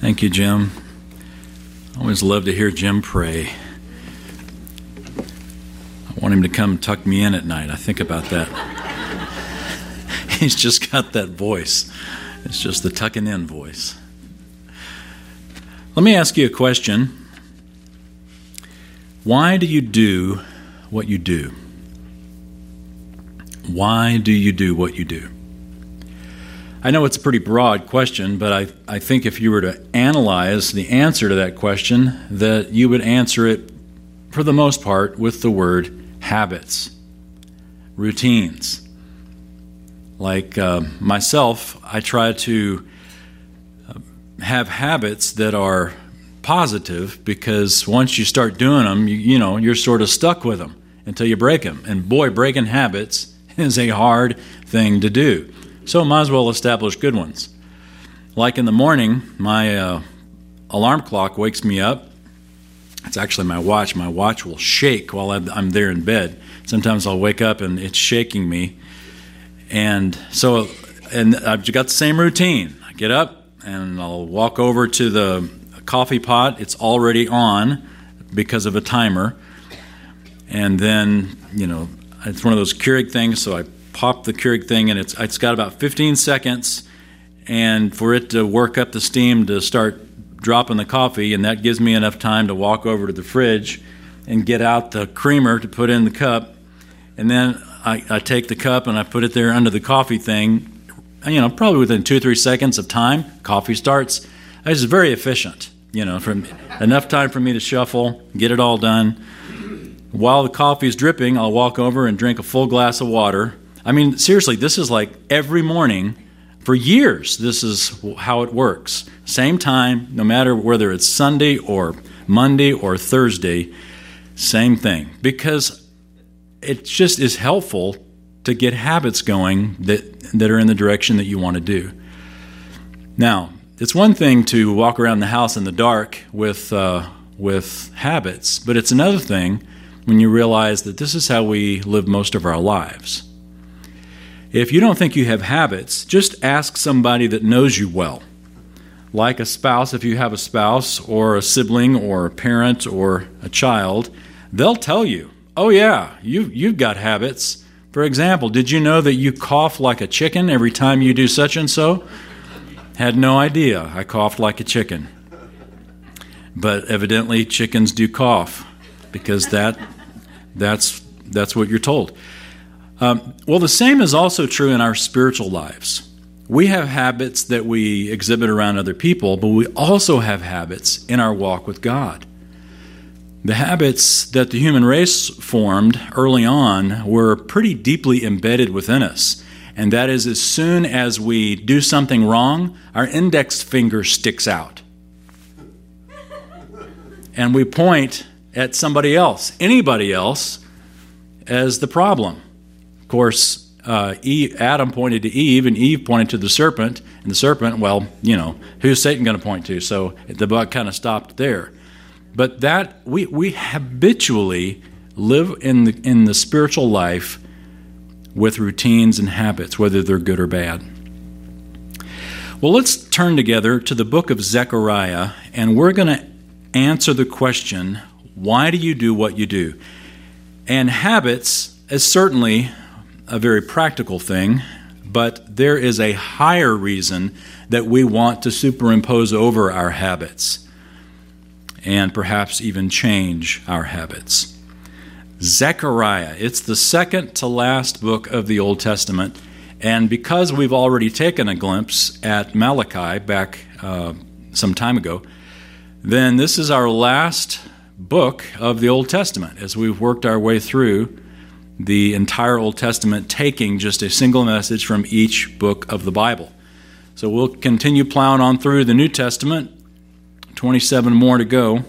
Thank you, Jim. I always love to hear Jim pray. I want him to come tuck me in at night. I think about that. He's just got that voice. It's just the tucking in voice. Let me ask you a question. Why do you do what you do? Why do you do what you do? I know it's a pretty broad question, but I, I think if you were to analyze the answer to that question, that you would answer it for the most part with the word habits, routines. Like uh, myself, I try to uh, have habits that are positive because once you start doing them, you, you know, you're sort of stuck with them until you break them. And boy, breaking habits is a hard thing to do. So might as well establish good ones. Like in the morning, my uh, alarm clock wakes me up. It's actually my watch. My watch will shake while I'm there in bed. Sometimes I'll wake up and it's shaking me. And so, and I've got the same routine. I get up and I'll walk over to the coffee pot. It's already on because of a timer. And then, you know, it's one of those Keurig things, so I pop the Keurig thing, and it's it's got about 15 seconds, and for it to work up the steam to start dropping the coffee, and that gives me enough time to walk over to the fridge and get out the creamer to put in the cup, and then I, I take the cup and I put it there under the coffee thing. You know, probably within two or three seconds of time, coffee starts. It's very efficient. You know, from enough time for me to shuffle, get it all done. While the coffee is dripping, I'll walk over and drink a full glass of water I mean, seriously, this is like every morning for years. This is how it works. Same time, no matter whether it's Sunday or Monday or Thursday, same thing. Because it just is helpful to get habits going that, that are in the direction that you want to do. Now, it's one thing to walk around the house in the dark with, uh, with habits, but it's another thing when you realize that this is how we live most of our lives. If you don't think you have habits, just ask somebody that knows you well. Like a spouse, if you have a spouse, or a sibling, or a parent, or a child, they'll tell you, oh, yeah, you, you've got habits. For example, did you know that you cough like a chicken every time you do such and so? Had no idea I coughed like a chicken. But evidently, chickens do cough because that, that's, that's what you're told. Um, well, the same is also true in our spiritual lives. We have habits that we exhibit around other people, but we also have habits in our walk with God. The habits that the human race formed early on were pretty deeply embedded within us. And that is, as soon as we do something wrong, our index finger sticks out. And we point at somebody else, anybody else, as the problem. Of course, uh, Eve, Adam pointed to Eve, and Eve pointed to the serpent, and the serpent, well, you know, who's Satan going to point to? So the buck kind of stopped there. But that we we habitually live in the in the spiritual life with routines and habits, whether they're good or bad. Well, let's turn together to the book of Zechariah, and we're going to answer the question why do you do what you do? And habits is certainly a very practical thing, but there is a higher reason that we want to superimpose over our habits and perhaps even change our habits. Zechariah, it's the second to last book of the Old Testament, and because we've already taken a glimpse at Malachi back uh, some time ago, then this is our last book of the Old Testament as we've worked our way through the entire Old Testament, taking just a single message from each book of the Bible. So we'll continue plowing on through the New Testament, 27 more to go.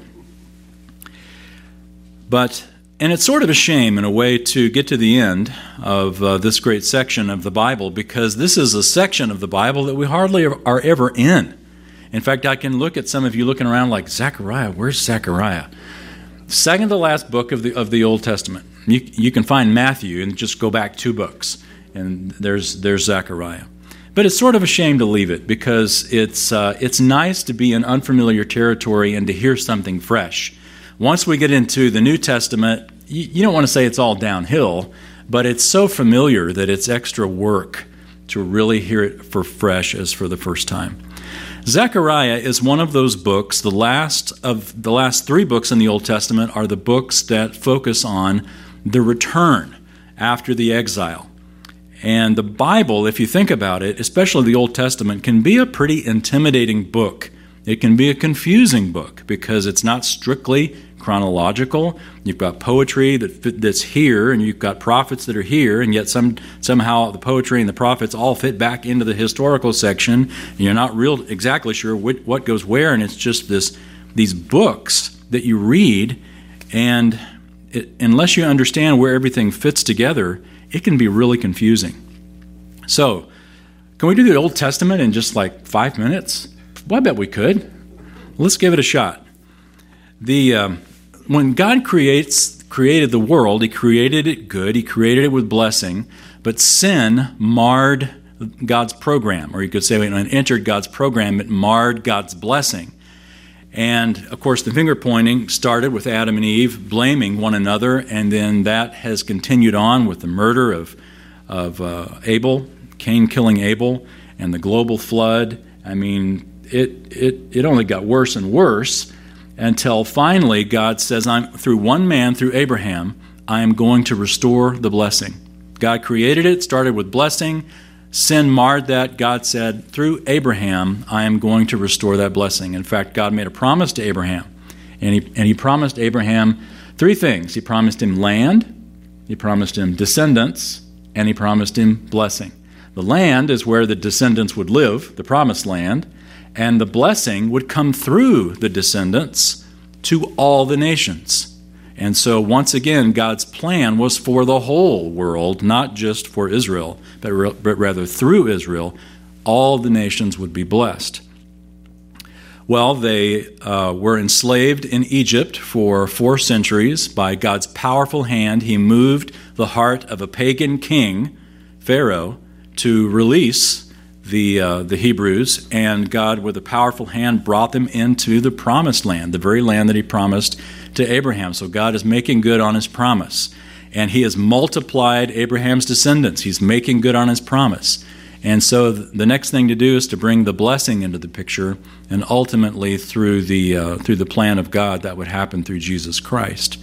But, and it's sort of a shame in a way to get to the end of uh, this great section of the Bible because this is a section of the Bible that we hardly are ever in. In fact, I can look at some of you looking around like, Zechariah, where's Zechariah? Second to last book of the, of the Old Testament. You, you can find Matthew and just go back two books, and there's, there's Zechariah. but it's sort of a shame to leave it because it's, uh, it's nice to be in unfamiliar territory and to hear something fresh. Once we get into the New Testament, you, you don't want to say it's all downhill, but it's so familiar that it's extra work to really hear it for fresh as for the first time. Zechariah is one of those books, the last of the last three books in the Old Testament are the books that focus on the return after the exile. And the Bible, if you think about it, especially the Old Testament, can be a pretty intimidating book. It can be a confusing book because it's not strictly chronological. You've got poetry that that's here, and you've got prophets that are here, and yet some somehow the poetry and the prophets all fit back into the historical section. And you're not real exactly sure what, what goes where, and it's just this these books that you read, and it, unless you understand where everything fits together, it can be really confusing. So, can we do the Old Testament in just like five minutes? Well, I bet we could. Let's give it a shot. The um, when God creates created the world, He created it good. He created it with blessing, but sin marred God's program, or you could say when it entered God's program, it marred God's blessing. And of course, the finger pointing started with Adam and Eve blaming one another, and then that has continued on with the murder of, of uh, Abel, Cain killing Abel, and the global flood. I mean, it, it, it only got worse and worse until finally God says, I'm, through one man, through Abraham, I am going to restore the blessing. God created it, started with blessing. Sin marred that. God said, through Abraham, I am going to restore that blessing. In fact, God made a promise to Abraham. And he, and he promised Abraham three things He promised him land, He promised him descendants, and He promised him blessing. The land is where the descendants would live, the promised land, and the blessing would come through the descendants to all the nations. And so, once again, God's plan was for the whole world, not just for Israel, but, re- but rather through Israel, all the nations would be blessed. Well, they uh, were enslaved in Egypt for four centuries. By God's powerful hand, He moved the heart of a pagan king, Pharaoh, to release the, uh, the Hebrews, and God, with a powerful hand, brought them into the promised land, the very land that He promised to Abraham. So God is making good on his promise. And he has multiplied Abraham's descendants. He's making good on his promise. And so the next thing to do is to bring the blessing into the picture, and ultimately through the uh, through the plan of God that would happen through Jesus Christ.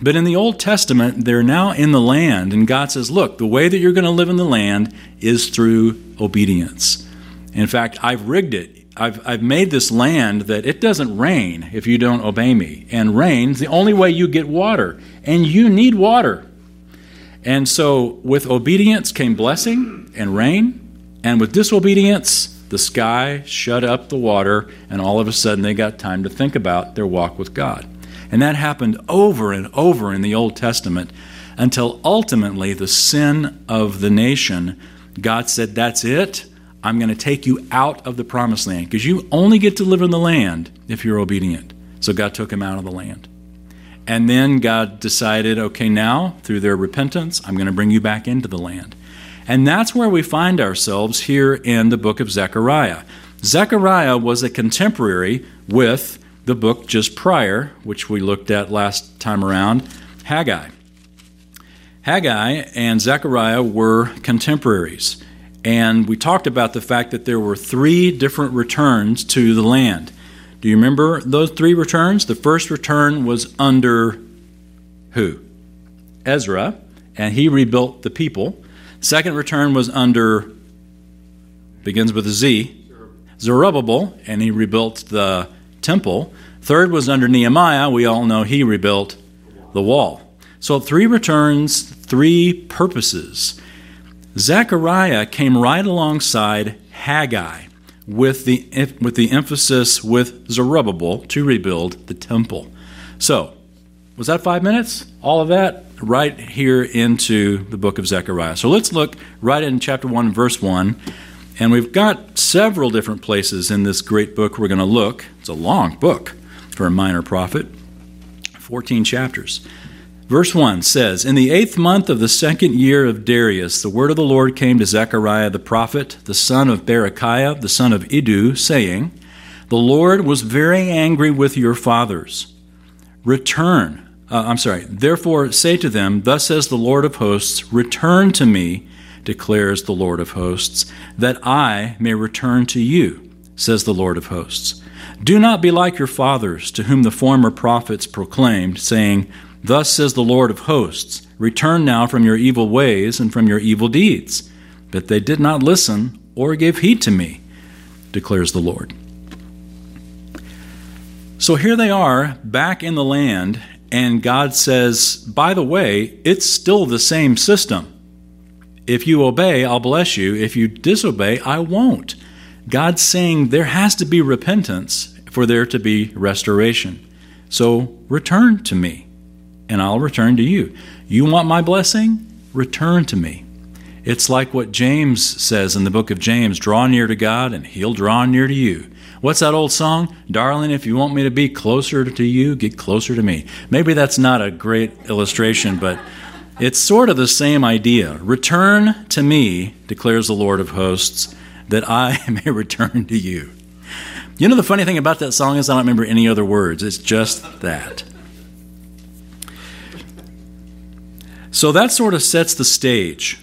But in the Old Testament, they're now in the land, and God says, "Look, the way that you're going to live in the land is through obedience." In fact, I've rigged it. I've, I've made this land that it doesn't rain if you don't obey me. And rain's the only way you get water. And you need water. And so with obedience came blessing and rain. And with disobedience, the sky shut up the water. And all of a sudden, they got time to think about their walk with God. And that happened over and over in the Old Testament until ultimately the sin of the nation, God said, That's it. I'm going to take you out of the promised land because you only get to live in the land if you're obedient. So God took him out of the land. And then God decided, okay, now through their repentance, I'm going to bring you back into the land. And that's where we find ourselves here in the book of Zechariah. Zechariah was a contemporary with the book just prior, which we looked at last time around, Haggai. Haggai and Zechariah were contemporaries. And we talked about the fact that there were three different returns to the land. Do you remember those three returns? The first return was under who? Ezra, and he rebuilt the people. Second return was under, begins with a Z, Zerubbabel, and he rebuilt the temple. Third was under Nehemiah. We all know he rebuilt the wall. So three returns, three purposes. Zechariah came right alongside Haggai with the, with the emphasis with Zerubbabel to rebuild the temple. So, was that five minutes? All of that right here into the book of Zechariah. So let's look right in chapter 1, verse 1. And we've got several different places in this great book we're going to look. It's a long book for a minor prophet, 14 chapters. Verse 1 says In the eighth month of the second year of Darius, the word of the Lord came to Zechariah the prophet, the son of Berechiah, the son of Iddo, saying, The Lord was very angry with your fathers. Return. Uh, I'm sorry. Therefore, say to them, Thus says the Lord of hosts, Return to me, declares the Lord of hosts, that I may return to you, says the Lord of hosts. Do not be like your fathers, to whom the former prophets proclaimed, saying, Thus says the Lord of hosts Return now from your evil ways and from your evil deeds. But they did not listen or give heed to me, declares the Lord. So here they are back in the land, and God says, By the way, it's still the same system. If you obey, I'll bless you. If you disobey, I won't. God's saying there has to be repentance for there to be restoration. So return to me and I'll return to you. You want my blessing? Return to me. It's like what James says in the book of James draw near to God, and he'll draw near to you. What's that old song? Darling, if you want me to be closer to you, get closer to me. Maybe that's not a great illustration, but it's sort of the same idea. Return to me, declares the Lord of hosts, that I may return to you. You know, the funny thing about that song is I don't remember any other words. It's just that. So that sort of sets the stage.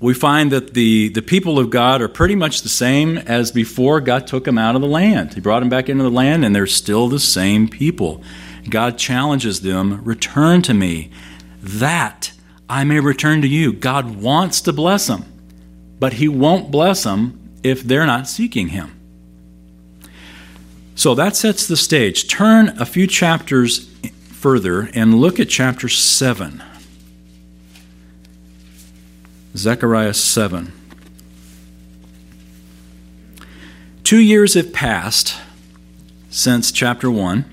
We find that the, the people of God are pretty much the same as before God took them out of the land. He brought them back into the land, and they're still the same people. God challenges them return to me, that I may return to you. God wants to bless them, but He won't bless them if they're not seeking Him. So that sets the stage. Turn a few chapters further and look at chapter 7. Zechariah 7. Two years have passed since chapter 1,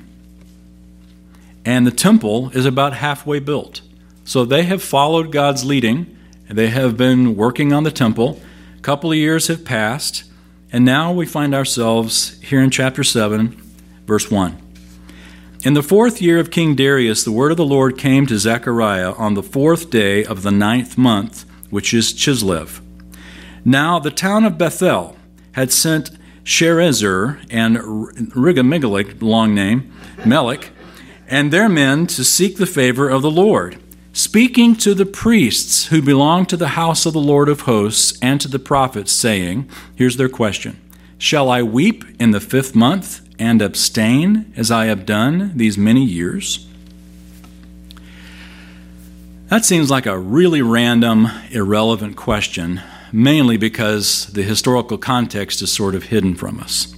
and the temple is about halfway built. So they have followed God's leading, and they have been working on the temple. A couple of years have passed, and now we find ourselves here in chapter 7, verse 1. In the fourth year of King Darius, the word of the Lord came to Zechariah on the fourth day of the ninth month which is Chislev. Now the town of Bethel had sent Sharezer and Rigamigalik, long name, Melech, and their men to seek the favor of the Lord, speaking to the priests who belonged to the house of the Lord of hosts and to the prophets, saying, Here's their question Shall I weep in the fifth month and abstain as I have done these many years? That seems like a really random, irrelevant question, mainly because the historical context is sort of hidden from us.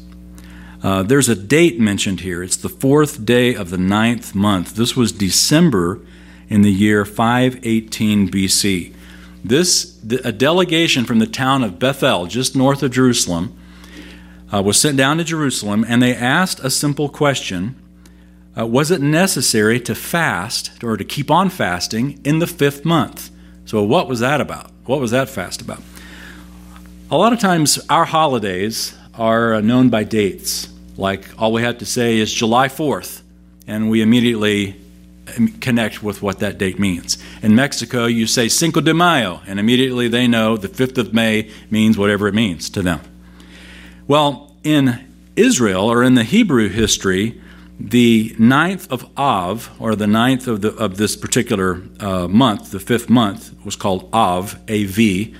Uh, there's a date mentioned here. It's the fourth day of the ninth month. This was December in the year 518 BC. This, a delegation from the town of Bethel, just north of Jerusalem, uh, was sent down to Jerusalem, and they asked a simple question uh, was it necessary to fast or to keep on fasting in the fifth month? So, what was that about? What was that fast about? A lot of times, our holidays are uh, known by dates. Like, all we have to say is July 4th, and we immediately um, connect with what that date means. In Mexico, you say Cinco de Mayo, and immediately they know the 5th of May means whatever it means to them. Well, in Israel, or in the Hebrew history, the ninth of Av, or the ninth of, the, of this particular uh, month, the fifth month, was called Av, A-V,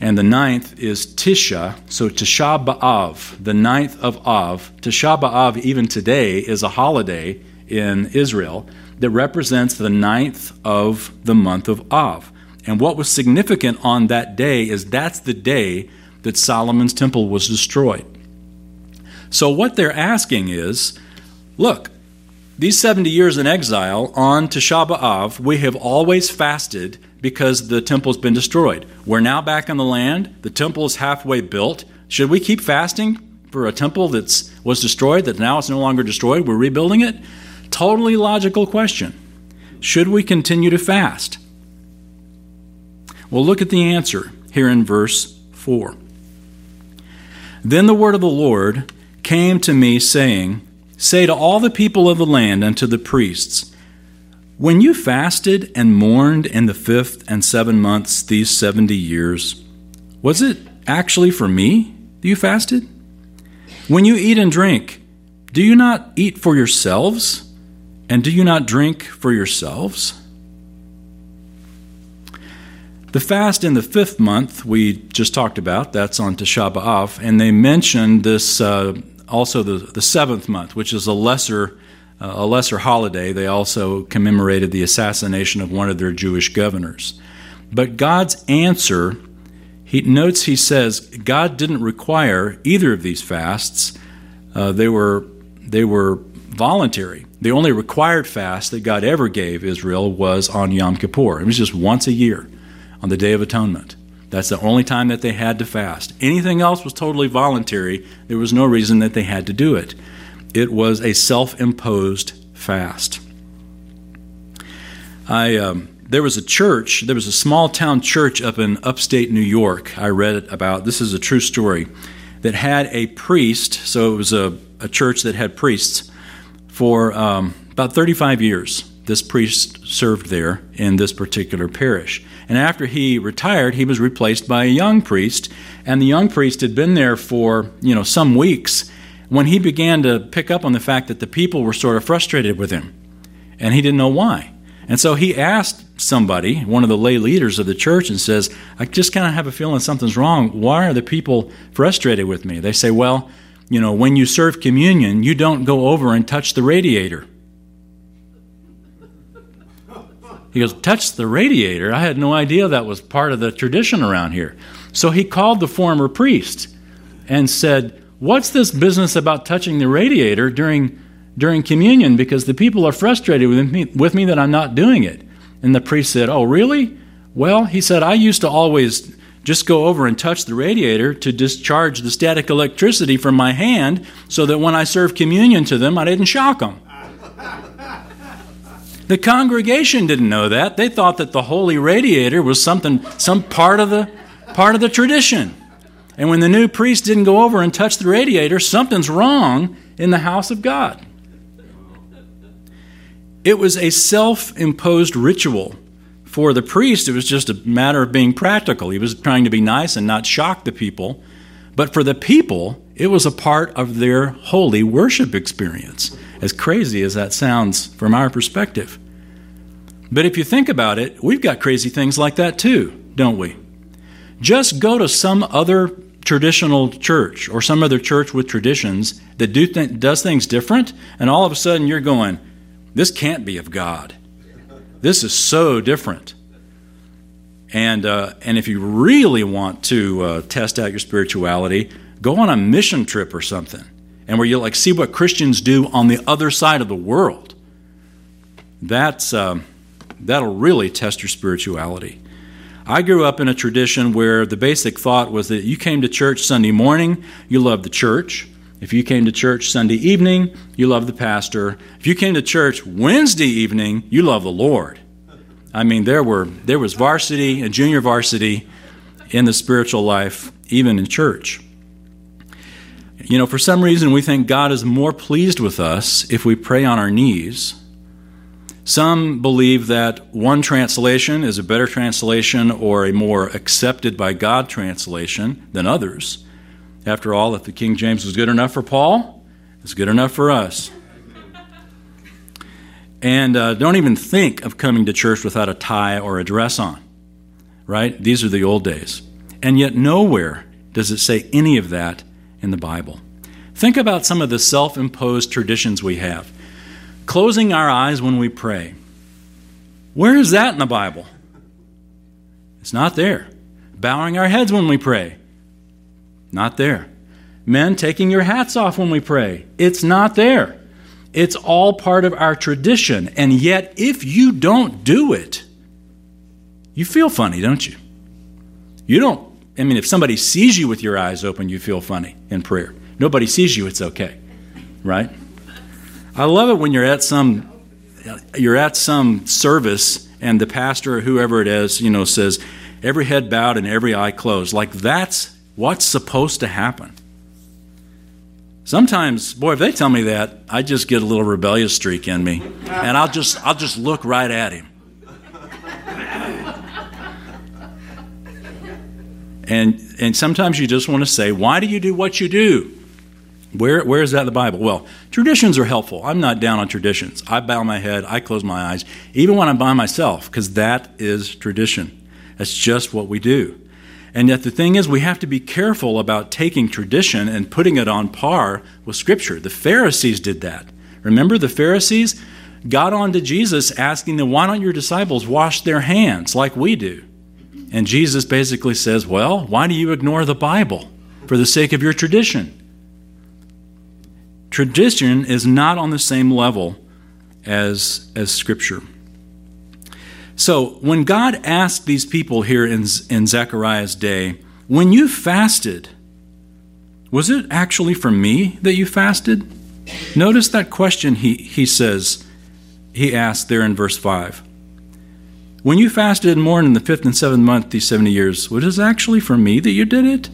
and the ninth is Tisha, so Tisha B'Av, the ninth of Av. Tisha B'Av, even today, is a holiday in Israel that represents the ninth of the month of Av. And what was significant on that day is that's the day that Solomon's temple was destroyed. So what they're asking is, Look, these 70 years in exile on Tisha B'Av, we have always fasted because the temple's been destroyed. We're now back on the land. The temple is halfway built. Should we keep fasting for a temple that was destroyed, that now it's no longer destroyed? We're rebuilding it? Totally logical question. Should we continue to fast? Well, look at the answer here in verse 4. Then the word of the Lord came to me, saying, Say to all the people of the land and to the priests, When you fasted and mourned in the fifth and seven months these 70 years, was it actually for me that you fasted? When you eat and drink, do you not eat for yourselves? And do you not drink for yourselves? The fast in the fifth month we just talked about, that's on Tisha B'Av, and they mentioned this uh, also the, the seventh month, which is a lesser uh, a lesser holiday. They also commemorated the assassination of one of their Jewish governors. But God's answer, he notes he says God didn't require either of these fasts. Uh, they were they were voluntary. The only required fast that God ever gave Israel was on Yom Kippur. It was just once a year, on the Day of Atonement. That's the only time that they had to fast. Anything else was totally voluntary. There was no reason that they had to do it. It was a self imposed fast. I, um, there was a church, there was a small town church up in upstate New York, I read about. This is a true story, that had a priest, so it was a, a church that had priests for um, about 35 years. This priest served there in this particular parish. And after he retired, he was replaced by a young priest, and the young priest had been there for, you know, some weeks when he began to pick up on the fact that the people were sort of frustrated with him, and he didn't know why. And so he asked somebody, one of the lay leaders of the church, and says, I just kind of have a feeling something's wrong. Why are the people frustrated with me? They say, Well, you know, when you serve communion, you don't go over and touch the radiator. He goes, Touch the radiator? I had no idea that was part of the tradition around here. So he called the former priest and said, What's this business about touching the radiator during, during communion? Because the people are frustrated with me, with me that I'm not doing it. And the priest said, Oh, really? Well, he said, I used to always just go over and touch the radiator to discharge the static electricity from my hand so that when I served communion to them, I didn't shock them. The congregation didn't know that. They thought that the holy radiator was something, some part of the, part of the tradition. And when the new priest didn't go over and touch the radiator, something's wrong in the house of God. It was a self imposed ritual. For the priest, it was just a matter of being practical. He was trying to be nice and not shock the people. But for the people, it was a part of their holy worship experience, as crazy as that sounds from our perspective. But if you think about it, we've got crazy things like that too, don't we? Just go to some other traditional church or some other church with traditions that do th- does things different, and all of a sudden you're going, this can't be of God. This is so different. And, uh, and if you really want to uh, test out your spirituality, go on a mission trip or something, and where you like see what Christians do on the other side of the world. That's uh, that'll really test your spirituality. I grew up in a tradition where the basic thought was that you came to church Sunday morning, you loved the church. If you came to church Sunday evening, you loved the pastor. If you came to church Wednesday evening, you loved the Lord. I mean, there were there was varsity and junior varsity in the spiritual life, even in church. You know, for some reason, we think God is more pleased with us if we pray on our knees some believe that one translation is a better translation or a more accepted by God translation than others. After all, if the King James was good enough for Paul, it's good enough for us. And uh, don't even think of coming to church without a tie or a dress on, right? These are the old days. And yet, nowhere does it say any of that in the Bible. Think about some of the self imposed traditions we have closing our eyes when we pray. Where is that in the Bible? It's not there. Bowing our heads when we pray. Not there. Men taking your hats off when we pray. It's not there. It's all part of our tradition. And yet, if you don't do it, you feel funny, don't you? You don't, I mean, if somebody sees you with your eyes open, you feel funny in prayer. Nobody sees you, it's okay, right? I love it when you're at some you're at some service and the pastor or whoever it is, you know, says every head bowed and every eye closed. Like that's what's supposed to happen. Sometimes, boy, if they tell me that, I just get a little rebellious streak in me, and I'll just I'll just look right at him. And and sometimes you just want to say, "Why do you do what you do?" Where where is that in the Bible? Well, traditions are helpful. I'm not down on traditions. I bow my head, I close my eyes, even when I'm by myself, because that is tradition. That's just what we do. And yet, the thing is, we have to be careful about taking tradition and putting it on par with Scripture. The Pharisees did that. Remember, the Pharisees got on to Jesus asking them, Why don't your disciples wash their hands like we do? And Jesus basically says, Well, why do you ignore the Bible for the sake of your tradition? Tradition is not on the same level as, as Scripture. So, when God asked these people here in, in Zechariah's day, when you fasted, was it actually for me that you fasted? Notice that question he, he says, he asked there in verse 5. When you fasted and mourned in the fifth and seventh month these 70 years, was it actually for me that you did it?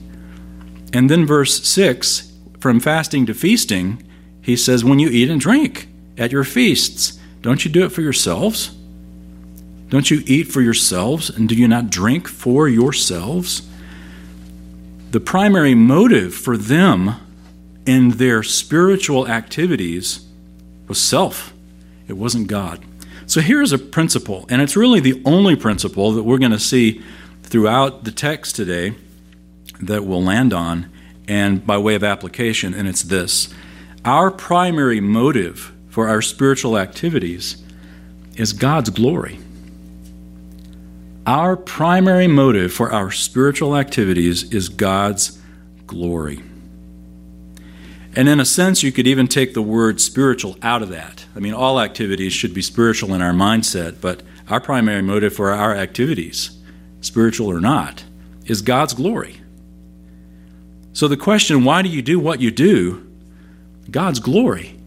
And then verse 6, from fasting to feasting, he says, When you eat and drink at your feasts, don't you do it for yourselves? Don't you eat for yourselves, and do you not drink for yourselves? The primary motive for them in their spiritual activities was self, it wasn't God. So here's a principle, and it's really the only principle that we're going to see throughout the text today that we'll land on, and by way of application, and it's this Our primary motive for our spiritual activities is God's glory. Our primary motive for our spiritual activities is God's glory. And in a sense, you could even take the word spiritual out of that. I mean, all activities should be spiritual in our mindset, but our primary motive for our activities, spiritual or not, is God's glory. So the question, why do you do what you do? God's glory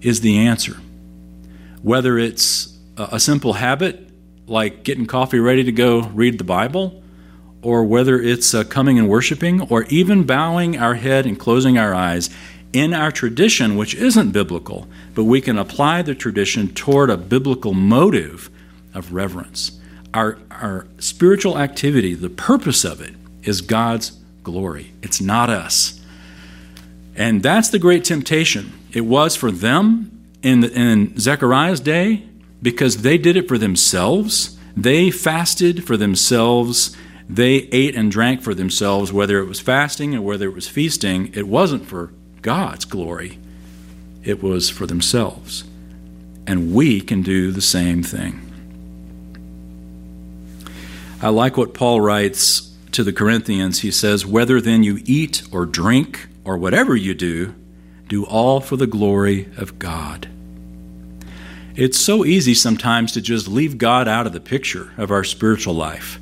is the answer. Whether it's a simple habit like getting coffee ready to go read the Bible, or whether it's uh, coming and worshiping, or even bowing our head and closing our eyes in our tradition, which isn't biblical, but we can apply the tradition toward a biblical motive of reverence. Our, our spiritual activity, the purpose of it, is God's glory. It's not us. And that's the great temptation. It was for them in, the, in Zechariah's day because they did it for themselves. They fasted for themselves. They ate and drank for themselves, whether it was fasting or whether it was feasting. It wasn't for God's glory, it was for themselves. And we can do the same thing. I like what Paul writes to the Corinthians. He says, Whether then you eat or drink or whatever you do, do all for the glory of God. It's so easy sometimes to just leave God out of the picture of our spiritual life.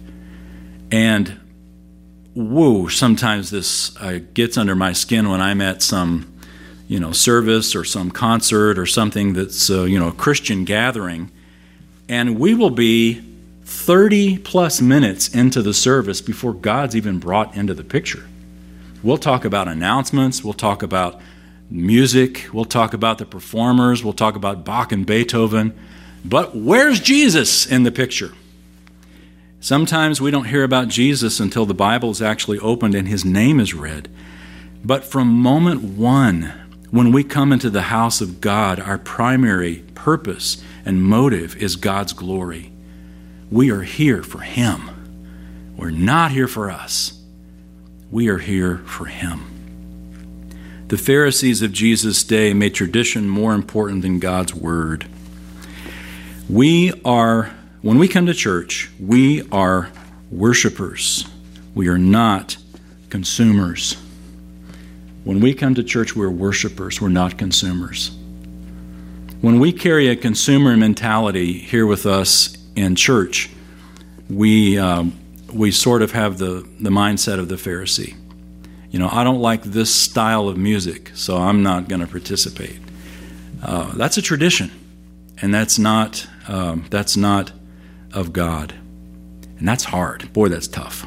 And whoa, sometimes this uh, gets under my skin when I'm at some, you know, service or some concert or something that's, uh, you know, a Christian gathering. And we will be 30 plus minutes into the service before God's even brought into the picture. We'll talk about announcements, we'll talk about music, we'll talk about the performers, we'll talk about Bach and Beethoven. But where's Jesus in the picture? Sometimes we don't hear about Jesus until the Bible is actually opened and his name is read. But from moment one, when we come into the house of God, our primary purpose and motive is God's glory. We are here for him. We're not here for us. We are here for him. The Pharisees of Jesus' day made tradition more important than God's word. We are, when we come to church, we are worshipers. We are not consumers. When we come to church, we're worshipers, we're not consumers. When we carry a consumer mentality here with us in church, we, um, we sort of have the, the mindset of the Pharisee you know, I don't like this style of music, so I'm not going to participate. Uh, that's a tradition, and that's not um, that's not of God, and that's hard. Boy, that's tough.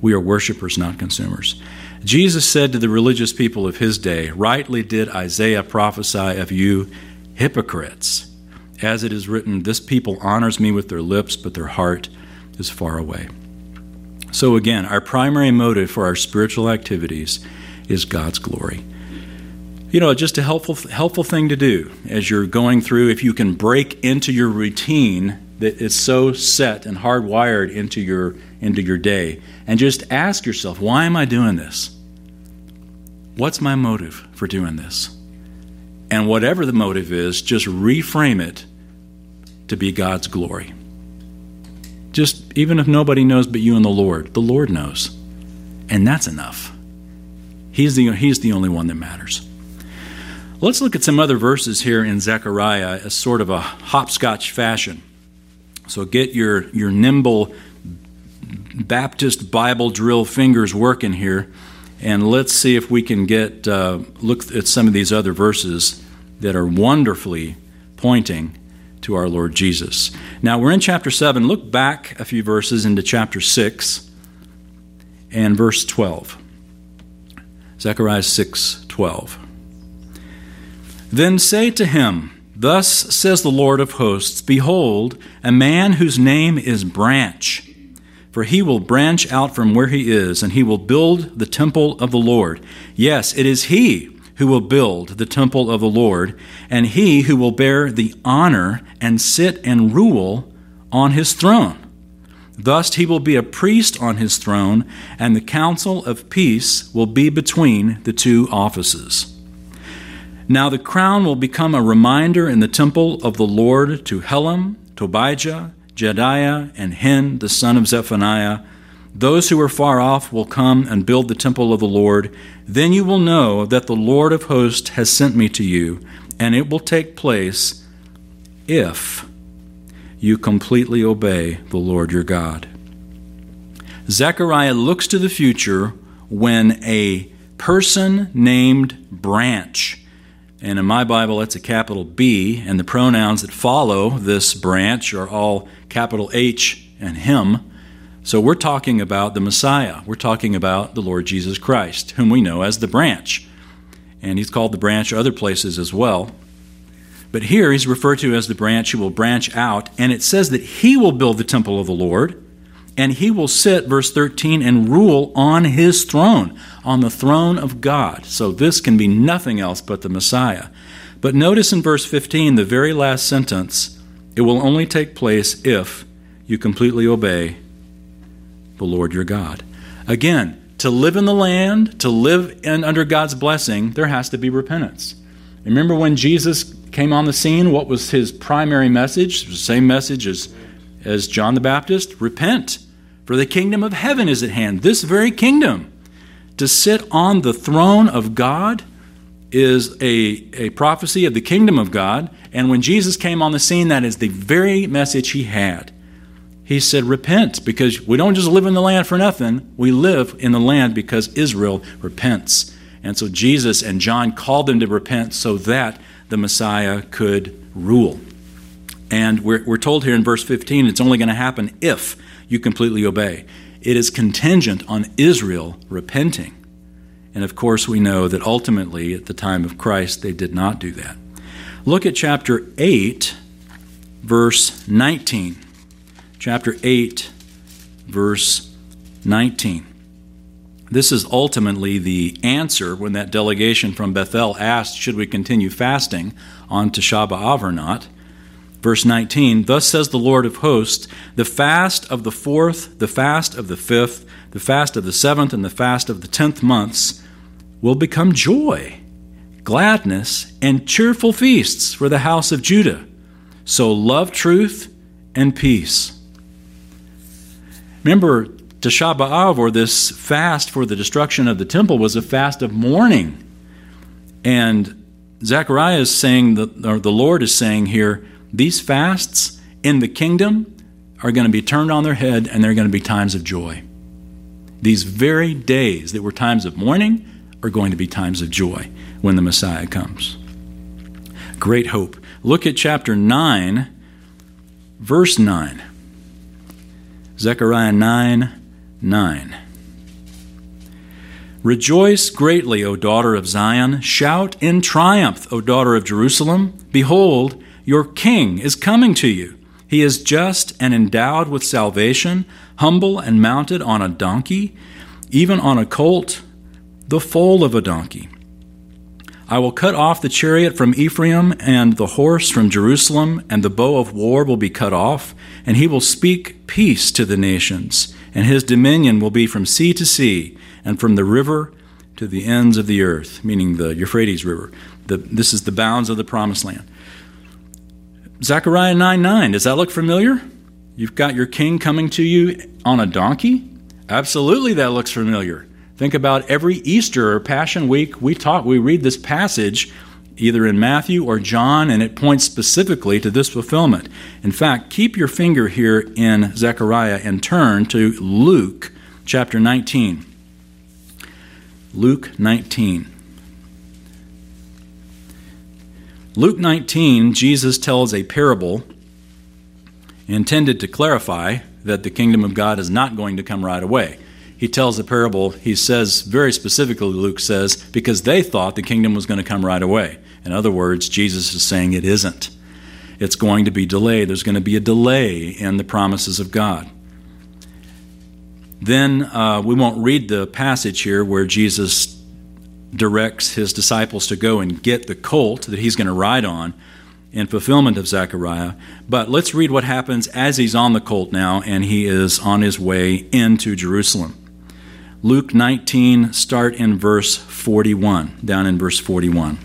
We are worshipers, not consumers. Jesus said to the religious people of his day, Rightly did Isaiah prophesy of you, hypocrites. As it is written, This people honors me with their lips, but their heart is far away. So, again, our primary motive for our spiritual activities is God's glory. You know, just a helpful, helpful thing to do as you're going through, if you can break into your routine that is so set and hardwired into your, into your day, and just ask yourself, why am I doing this? What's my motive for doing this? And whatever the motive is, just reframe it to be God's glory. Just even if nobody knows but you and the Lord, the Lord knows. And that's enough. He's the, he's the only one that matters. Let's look at some other verses here in Zechariah as sort of a hopscotch fashion. So get your, your nimble Baptist Bible drill fingers working here, and let's see if we can get uh, look at some of these other verses that are wonderfully pointing to our Lord Jesus. Now we're in chapter 7. Look back a few verses into chapter 6 and verse 12. Zechariah 6 12. Then say to him, Thus says the Lord of hosts Behold, a man whose name is Branch. For he will branch out from where he is, and he will build the temple of the Lord. Yes, it is he who will build the temple of the Lord, and he who will bear the honor and sit and rule on his throne. Thus he will be a priest on his throne, and the counsel of peace will be between the two offices. Now the crown will become a reminder in the temple of the Lord to Helem, Tobijah, Jedaiah, and Hen, the son of Zephaniah those who are far off will come and build the temple of the Lord. Then you will know that the Lord of hosts has sent me to you, and it will take place if you completely obey the Lord your God. Zechariah looks to the future when a person named Branch, and in my Bible that's a capital B, and the pronouns that follow this branch are all capital H and him so we're talking about the Messiah. We're talking about the Lord Jesus Christ, whom we know as the branch. And he's called the branch other places as well. But here he's referred to as the branch who will branch out, and it says that he will build the temple of the Lord, and he will sit, verse 13, and rule on his throne, on the throne of God. So this can be nothing else but the Messiah. But notice in verse 15, the very last sentence, it will only take place if you completely obey the Lord your God. Again, to live in the land, to live in, under God's blessing, there has to be repentance. Remember when Jesus came on the scene, what was his primary message? The same message as, as John the Baptist repent, for the kingdom of heaven is at hand. This very kingdom. To sit on the throne of God is a, a prophecy of the kingdom of God. And when Jesus came on the scene, that is the very message he had he said, Repent, because we don't just live in the land for nothing. We live in the land because Israel repents. And so Jesus and John called them to repent so that the Messiah could rule. And we're, we're told here in verse 15 it's only going to happen if you completely obey. It is contingent on Israel repenting. And of course, we know that ultimately, at the time of Christ, they did not do that. Look at chapter 8, verse 19 chapter 8, verse 19. This is ultimately the answer when that delegation from Bethel asked, Should we continue fasting on Tisha B'Av or not? Verse 19 Thus says the Lord of hosts, the fast of the fourth, the fast of the fifth, the fast of the seventh, and the fast of the tenth months will become joy, gladness, and cheerful feasts for the house of Judah. So love truth and peace. Remember, Tisha B'Av, or this fast for the destruction of the temple, was a fast of mourning. And Zechariah is saying, or the Lord is saying here, these fasts in the kingdom are going to be turned on their head and they're going to be times of joy. These very days that were times of mourning are going to be times of joy when the Messiah comes. Great hope. Look at chapter 9, verse 9. Zechariah 9 9. Rejoice greatly, O daughter of Zion. Shout in triumph, O daughter of Jerusalem. Behold, your king is coming to you. He is just and endowed with salvation, humble and mounted on a donkey, even on a colt, the foal of a donkey. I will cut off the chariot from Ephraim and the horse from Jerusalem, and the bow of war will be cut off, and he will speak peace to the nations, and his dominion will be from sea to sea and from the river to the ends of the earth, meaning the Euphrates River. The, this is the bounds of the promised land. Zechariah 9 9, does that look familiar? You've got your king coming to you on a donkey? Absolutely, that looks familiar. Think about every Easter or Passion Week, we talk, we read this passage either in Matthew or John, and it points specifically to this fulfillment. In fact, keep your finger here in Zechariah and turn to Luke chapter 19. Luke 19. Luke 19, Jesus tells a parable intended to clarify that the kingdom of God is not going to come right away. He tells a parable, he says very specifically, Luke says, because they thought the kingdom was going to come right away. In other words, Jesus is saying it isn't. It's going to be delayed. There's going to be a delay in the promises of God. Then uh, we won't read the passage here where Jesus directs his disciples to go and get the colt that he's going to ride on in fulfillment of Zechariah. But let's read what happens as he's on the colt now and he is on his way into Jerusalem. Luke 19, start in verse 41, down in verse 41.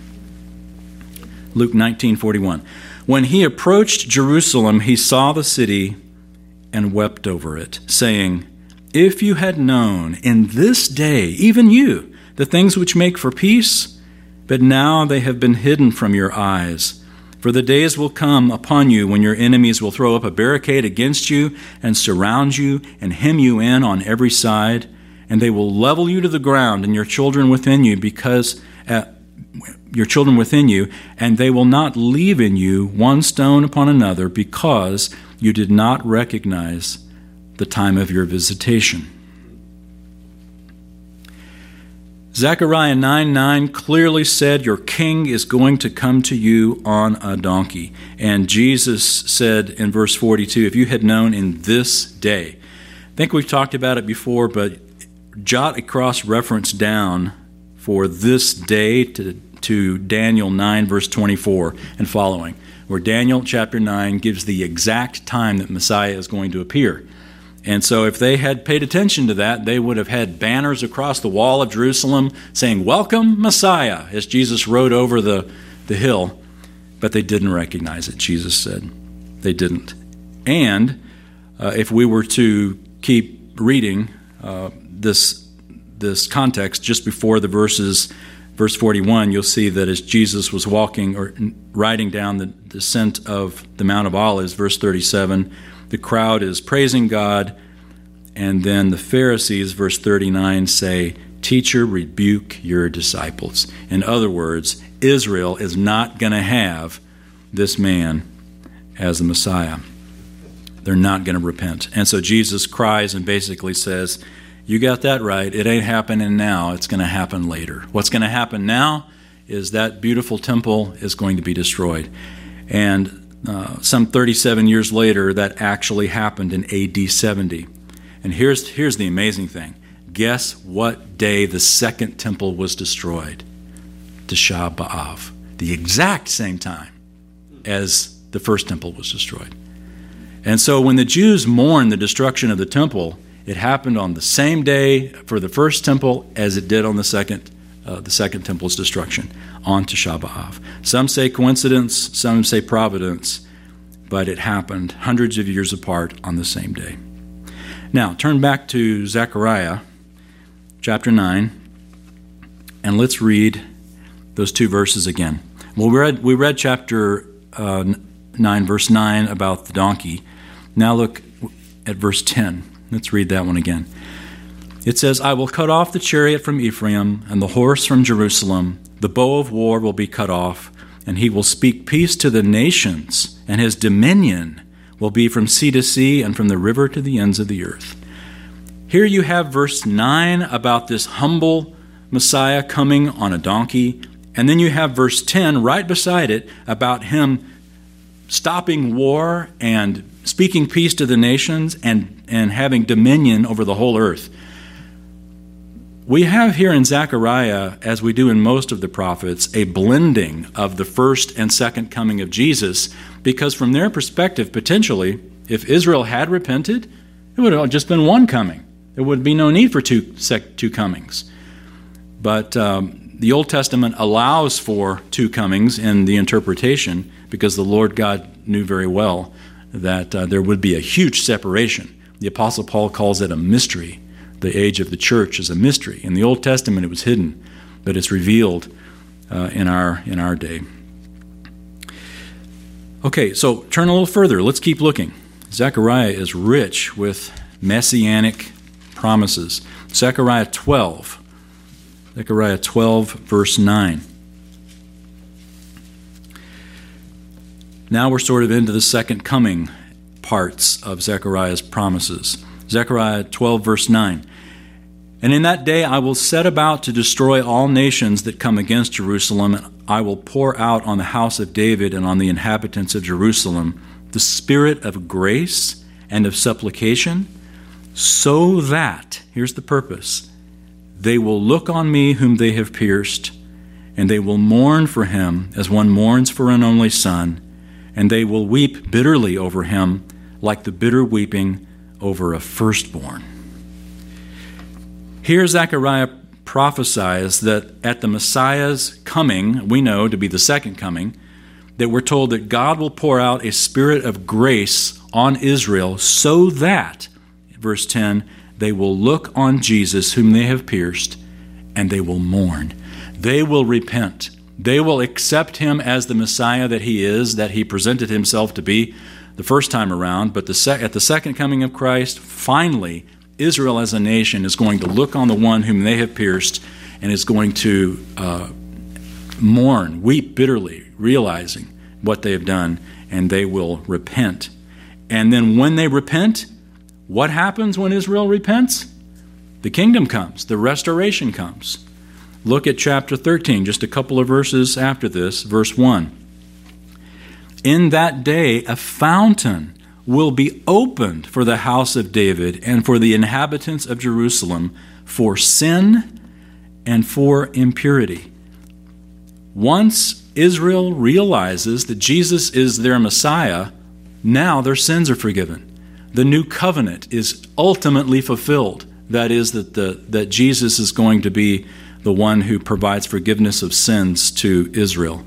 Luke 19, 41. When he approached Jerusalem, he saw the city and wept over it, saying, if you had known in this day, even you, the things which make for peace, but now they have been hidden from your eyes. For the days will come upon you when your enemies will throw up a barricade against you and surround you and hem you in on every side, and they will level you to the ground and your children within you because uh, your children within you, and they will not leave in you one stone upon another because you did not recognize the time of your visitation. Zechariah 9 9 clearly said, Your king is going to come to you on a donkey. And Jesus said in verse 42, If you had known in this day. I think we've talked about it before, but jot a cross reference down for this day to, to Daniel 9, verse 24 and following, where Daniel chapter 9 gives the exact time that Messiah is going to appear. And so, if they had paid attention to that, they would have had banners across the wall of Jerusalem saying, Welcome, Messiah, as Jesus rode over the, the hill. But they didn't recognize it, Jesus said. They didn't. And uh, if we were to keep reading uh, this, this context just before the verses, verse 41, you'll see that as Jesus was walking or riding down the descent of the Mount of Olives, verse 37, the crowd is praising God. And then the Pharisees, verse 39, say, Teacher, rebuke your disciples. In other words, Israel is not going to have this man as the Messiah. They're not going to repent. And so Jesus cries and basically says, You got that right. It ain't happening now. It's going to happen later. What's going to happen now is that beautiful temple is going to be destroyed. And uh, some 37 years later, that actually happened in AD 70. And here's, here's the amazing thing guess what day the second temple was destroyed? Tisha B'Av, the exact same time as the first temple was destroyed. And so when the Jews mourned the destruction of the temple, it happened on the same day for the first temple as it did on the second, uh, the second temple's destruction on Tisha. Some say coincidence, some say providence, but it happened hundreds of years apart on the same day. Now, turn back to Zechariah chapter 9, and let's read those two verses again. Well, we read, we read chapter uh, 9, verse 9 about the donkey. Now look at verse 10. Let's read that one again. It says, I will cut off the chariot from Ephraim and the horse from Jerusalem the bow of war will be cut off, and he will speak peace to the nations, and his dominion will be from sea to sea and from the river to the ends of the earth. Here you have verse 9 about this humble Messiah coming on a donkey. And then you have verse 10 right beside it about him stopping war and speaking peace to the nations and, and having dominion over the whole earth. We have here in Zechariah, as we do in most of the prophets, a blending of the first and second coming of Jesus, because from their perspective, potentially, if Israel had repented, it would have just been one coming. There would be no need for two, two comings. But um, the Old Testament allows for two comings in the interpretation because the Lord God knew very well that uh, there would be a huge separation. The Apostle Paul calls it a mystery the age of the church is a mystery. In the Old Testament, it was hidden, but it's revealed uh, in our in our day. Okay, so turn a little further. Let's keep looking. Zechariah is rich with messianic promises. Zechariah 12. Zechariah 12, verse 9. Now we're sort of into the second coming parts of Zechariah's promises. Zechariah 12, verse 9. And in that day I will set about to destroy all nations that come against Jerusalem, and I will pour out on the house of David and on the inhabitants of Jerusalem the spirit of grace and of supplication, so that, here's the purpose, they will look on me whom they have pierced, and they will mourn for him as one mourns for an only son, and they will weep bitterly over him like the bitter weeping over a firstborn. Here, Zechariah prophesies that at the Messiah's coming, we know to be the second coming, that we're told that God will pour out a spirit of grace on Israel so that, verse 10, they will look on Jesus, whom they have pierced, and they will mourn. They will repent. They will accept him as the Messiah that he is, that he presented himself to be the first time around, but the sec- at the second coming of Christ, finally, Israel as a nation is going to look on the one whom they have pierced and is going to uh, mourn, weep bitterly, realizing what they have done, and they will repent. And then when they repent, what happens when Israel repents? The kingdom comes, the restoration comes. Look at chapter 13, just a couple of verses after this, verse 1. In that day, a fountain will be opened for the house of David and for the inhabitants of Jerusalem for sin and for impurity. Once Israel realizes that Jesus is their Messiah, now their sins are forgiven. The new covenant is ultimately fulfilled. That is, that, the, that Jesus is going to be the one who provides forgiveness of sins to Israel.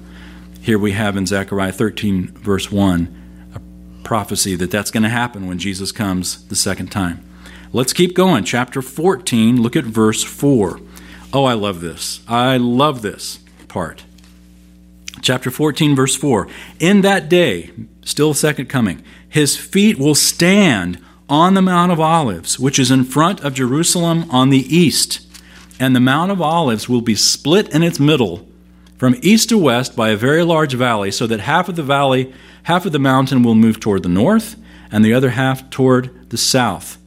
Here we have in Zechariah 13, verse 1, a prophecy that that's going to happen when Jesus comes the second time. Let's keep going. Chapter 14, look at verse 4. Oh, I love this. I love this part. Chapter 14, verse 4. In that day, still second coming, his feet will stand on the Mount of Olives, which is in front of Jerusalem on the east. And the Mount of Olives will be split in its middle from east to west by a very large valley, so that half of the valley, half of the mountain will move toward the north, and the other half toward the south.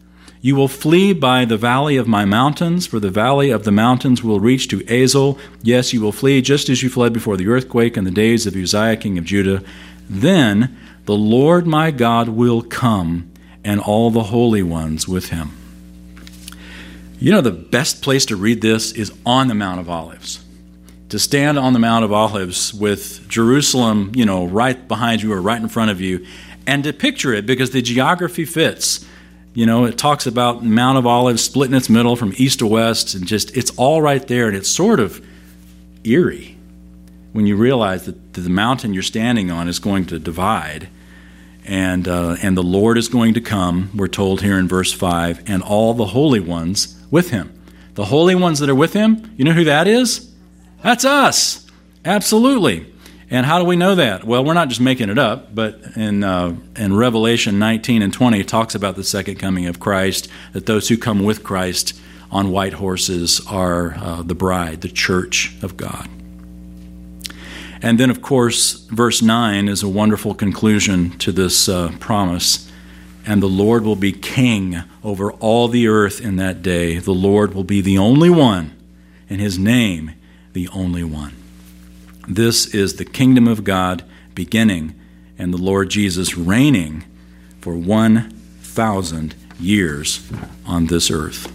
You will flee by the valley of my mountains, for the valley of the mountains will reach to Azel. Yes, you will flee just as you fled before the earthquake in the days of Uzziah king of Judah. Then the Lord my God will come, and all the holy ones with him. You know, the best place to read this is on the Mount of Olives to stand on the Mount of Olives with Jerusalem, you know, right behind you or right in front of you, and to picture it because the geography fits. You know, it talks about Mount of Olives split in its middle from east to west, and just it's all right there, and it's sort of eerie when you realize that the mountain you're standing on is going to divide, and uh, and the Lord is going to come. We're told here in verse five, and all the holy ones with him. The holy ones that are with him, you know who that is? That's us. Absolutely. And how do we know that? Well, we're not just making it up, but in, uh, in Revelation 19 and 20, it talks about the second coming of Christ, that those who come with Christ on white horses are uh, the bride, the church of God. And then, of course, verse 9 is a wonderful conclusion to this uh, promise. And the Lord will be king over all the earth in that day. The Lord will be the only one and his name the only one. This is the kingdom of God beginning and the Lord Jesus reigning for 1,000 years on this earth.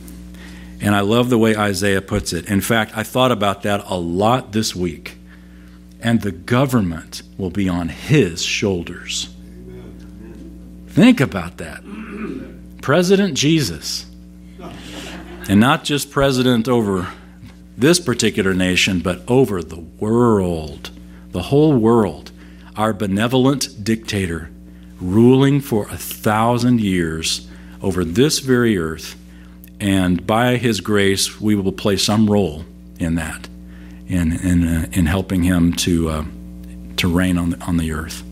And I love the way Isaiah puts it. In fact, I thought about that a lot this week. And the government will be on his shoulders. Think about that. President Jesus. And not just president over this particular nation, but over the world, the whole world. Our benevolent dictator ruling for a thousand years over this very earth and by His grace, we will play some role in that, in, in, uh, in helping Him to, uh, to reign on the, on the earth.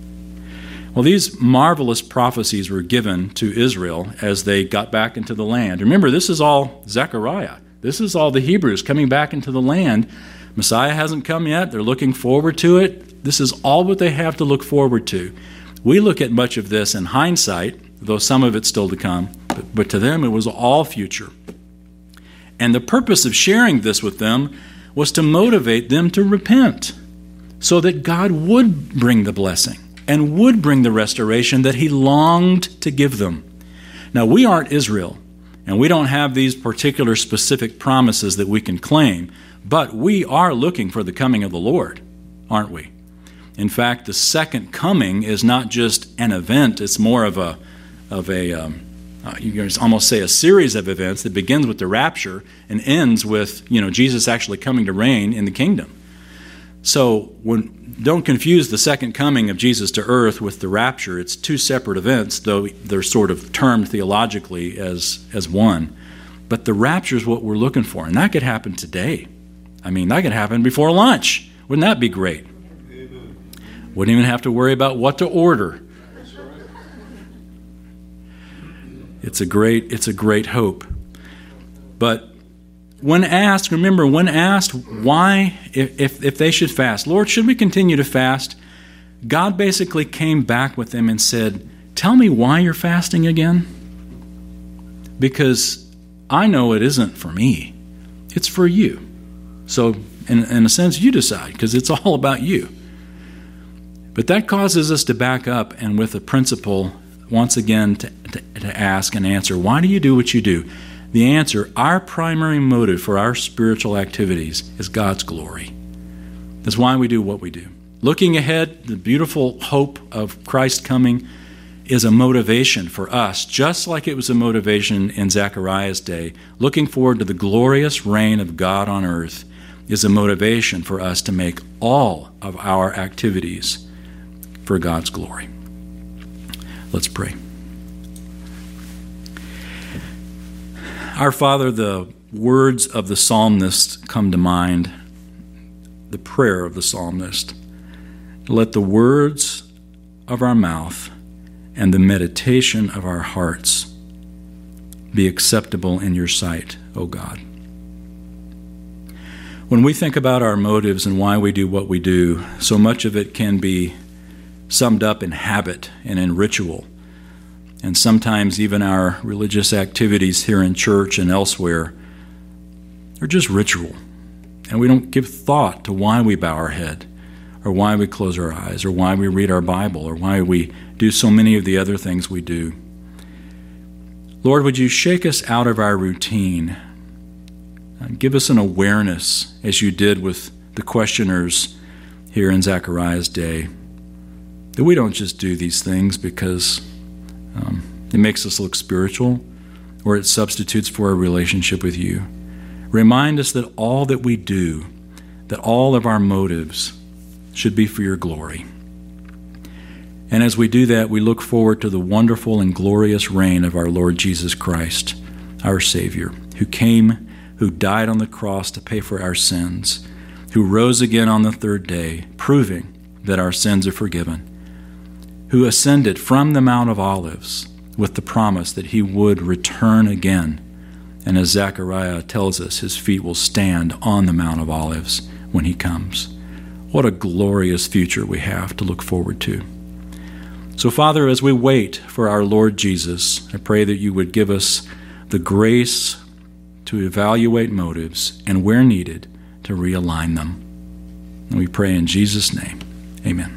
Well, these marvelous prophecies were given to Israel as they got back into the land. Remember, this is all Zechariah. This is all the Hebrews coming back into the land. Messiah hasn't come yet. They're looking forward to it. This is all what they have to look forward to. We look at much of this in hindsight, though some of it's still to come. But, but to them, it was all future. And the purpose of sharing this with them was to motivate them to repent so that God would bring the blessing and would bring the restoration that He longed to give them. Now, we aren't Israel, and we don't have these particular specific promises that we can claim, but we are looking for the coming of the Lord, aren't we? In fact, the second coming is not just an event, it's more of a, of a, um, uh, you can almost say a series of events that begins with the rapture and ends with you know Jesus actually coming to reign in the kingdom. So when don't confuse the second coming of Jesus to earth with the rapture. It's two separate events, though they're sort of termed theologically as as one. But the rapture is what we're looking for, and that could happen today. I mean, that could happen before lunch. Wouldn't that be great? Wouldn't even have to worry about what to order. It's a great, it's a great hope. But when asked, remember, when asked why, if, if, if, they should fast, Lord, should we continue to fast? God basically came back with them and said, Tell me why you're fasting again. Because I know it isn't for me, it's for you. So, in, in a sense, you decide, because it's all about you. But that causes us to back up and, with a principle, once again to, to, to, ask and answer why do you do what you do? The answer, our primary motive for our spiritual activities is God's glory. That's why we do what we do. Looking ahead, the beautiful hope of Christ coming is a motivation for us, just like it was a motivation in Zechariah's day. Looking forward to the glorious reign of God on earth is a motivation for us to make all of our activities for God's glory. Let's pray. Our Father, the words of the psalmist come to mind, the prayer of the psalmist. Let the words of our mouth and the meditation of our hearts be acceptable in your sight, O God. When we think about our motives and why we do what we do, so much of it can be summed up in habit and in ritual. And sometimes even our religious activities here in church and elsewhere are just ritual. And we don't give thought to why we bow our head, or why we close our eyes, or why we read our Bible, or why we do so many of the other things we do. Lord, would you shake us out of our routine? And give us an awareness, as you did with the questioners here in Zechariah's day that we don't just do these things because um, it makes us look spiritual or it substitutes for a relationship with you. Remind us that all that we do, that all of our motives should be for your glory. And as we do that, we look forward to the wonderful and glorious reign of our Lord Jesus Christ, our Savior, who came, who died on the cross to pay for our sins, who rose again on the third day, proving that our sins are forgiven who ascended from the Mount of Olives with the promise that he would return again. And as Zechariah tells us, his feet will stand on the Mount of Olives when he comes. What a glorious future we have to look forward to. So, Father, as we wait for our Lord Jesus, I pray that you would give us the grace to evaluate motives and, where needed, to realign them. And we pray in Jesus' name. Amen.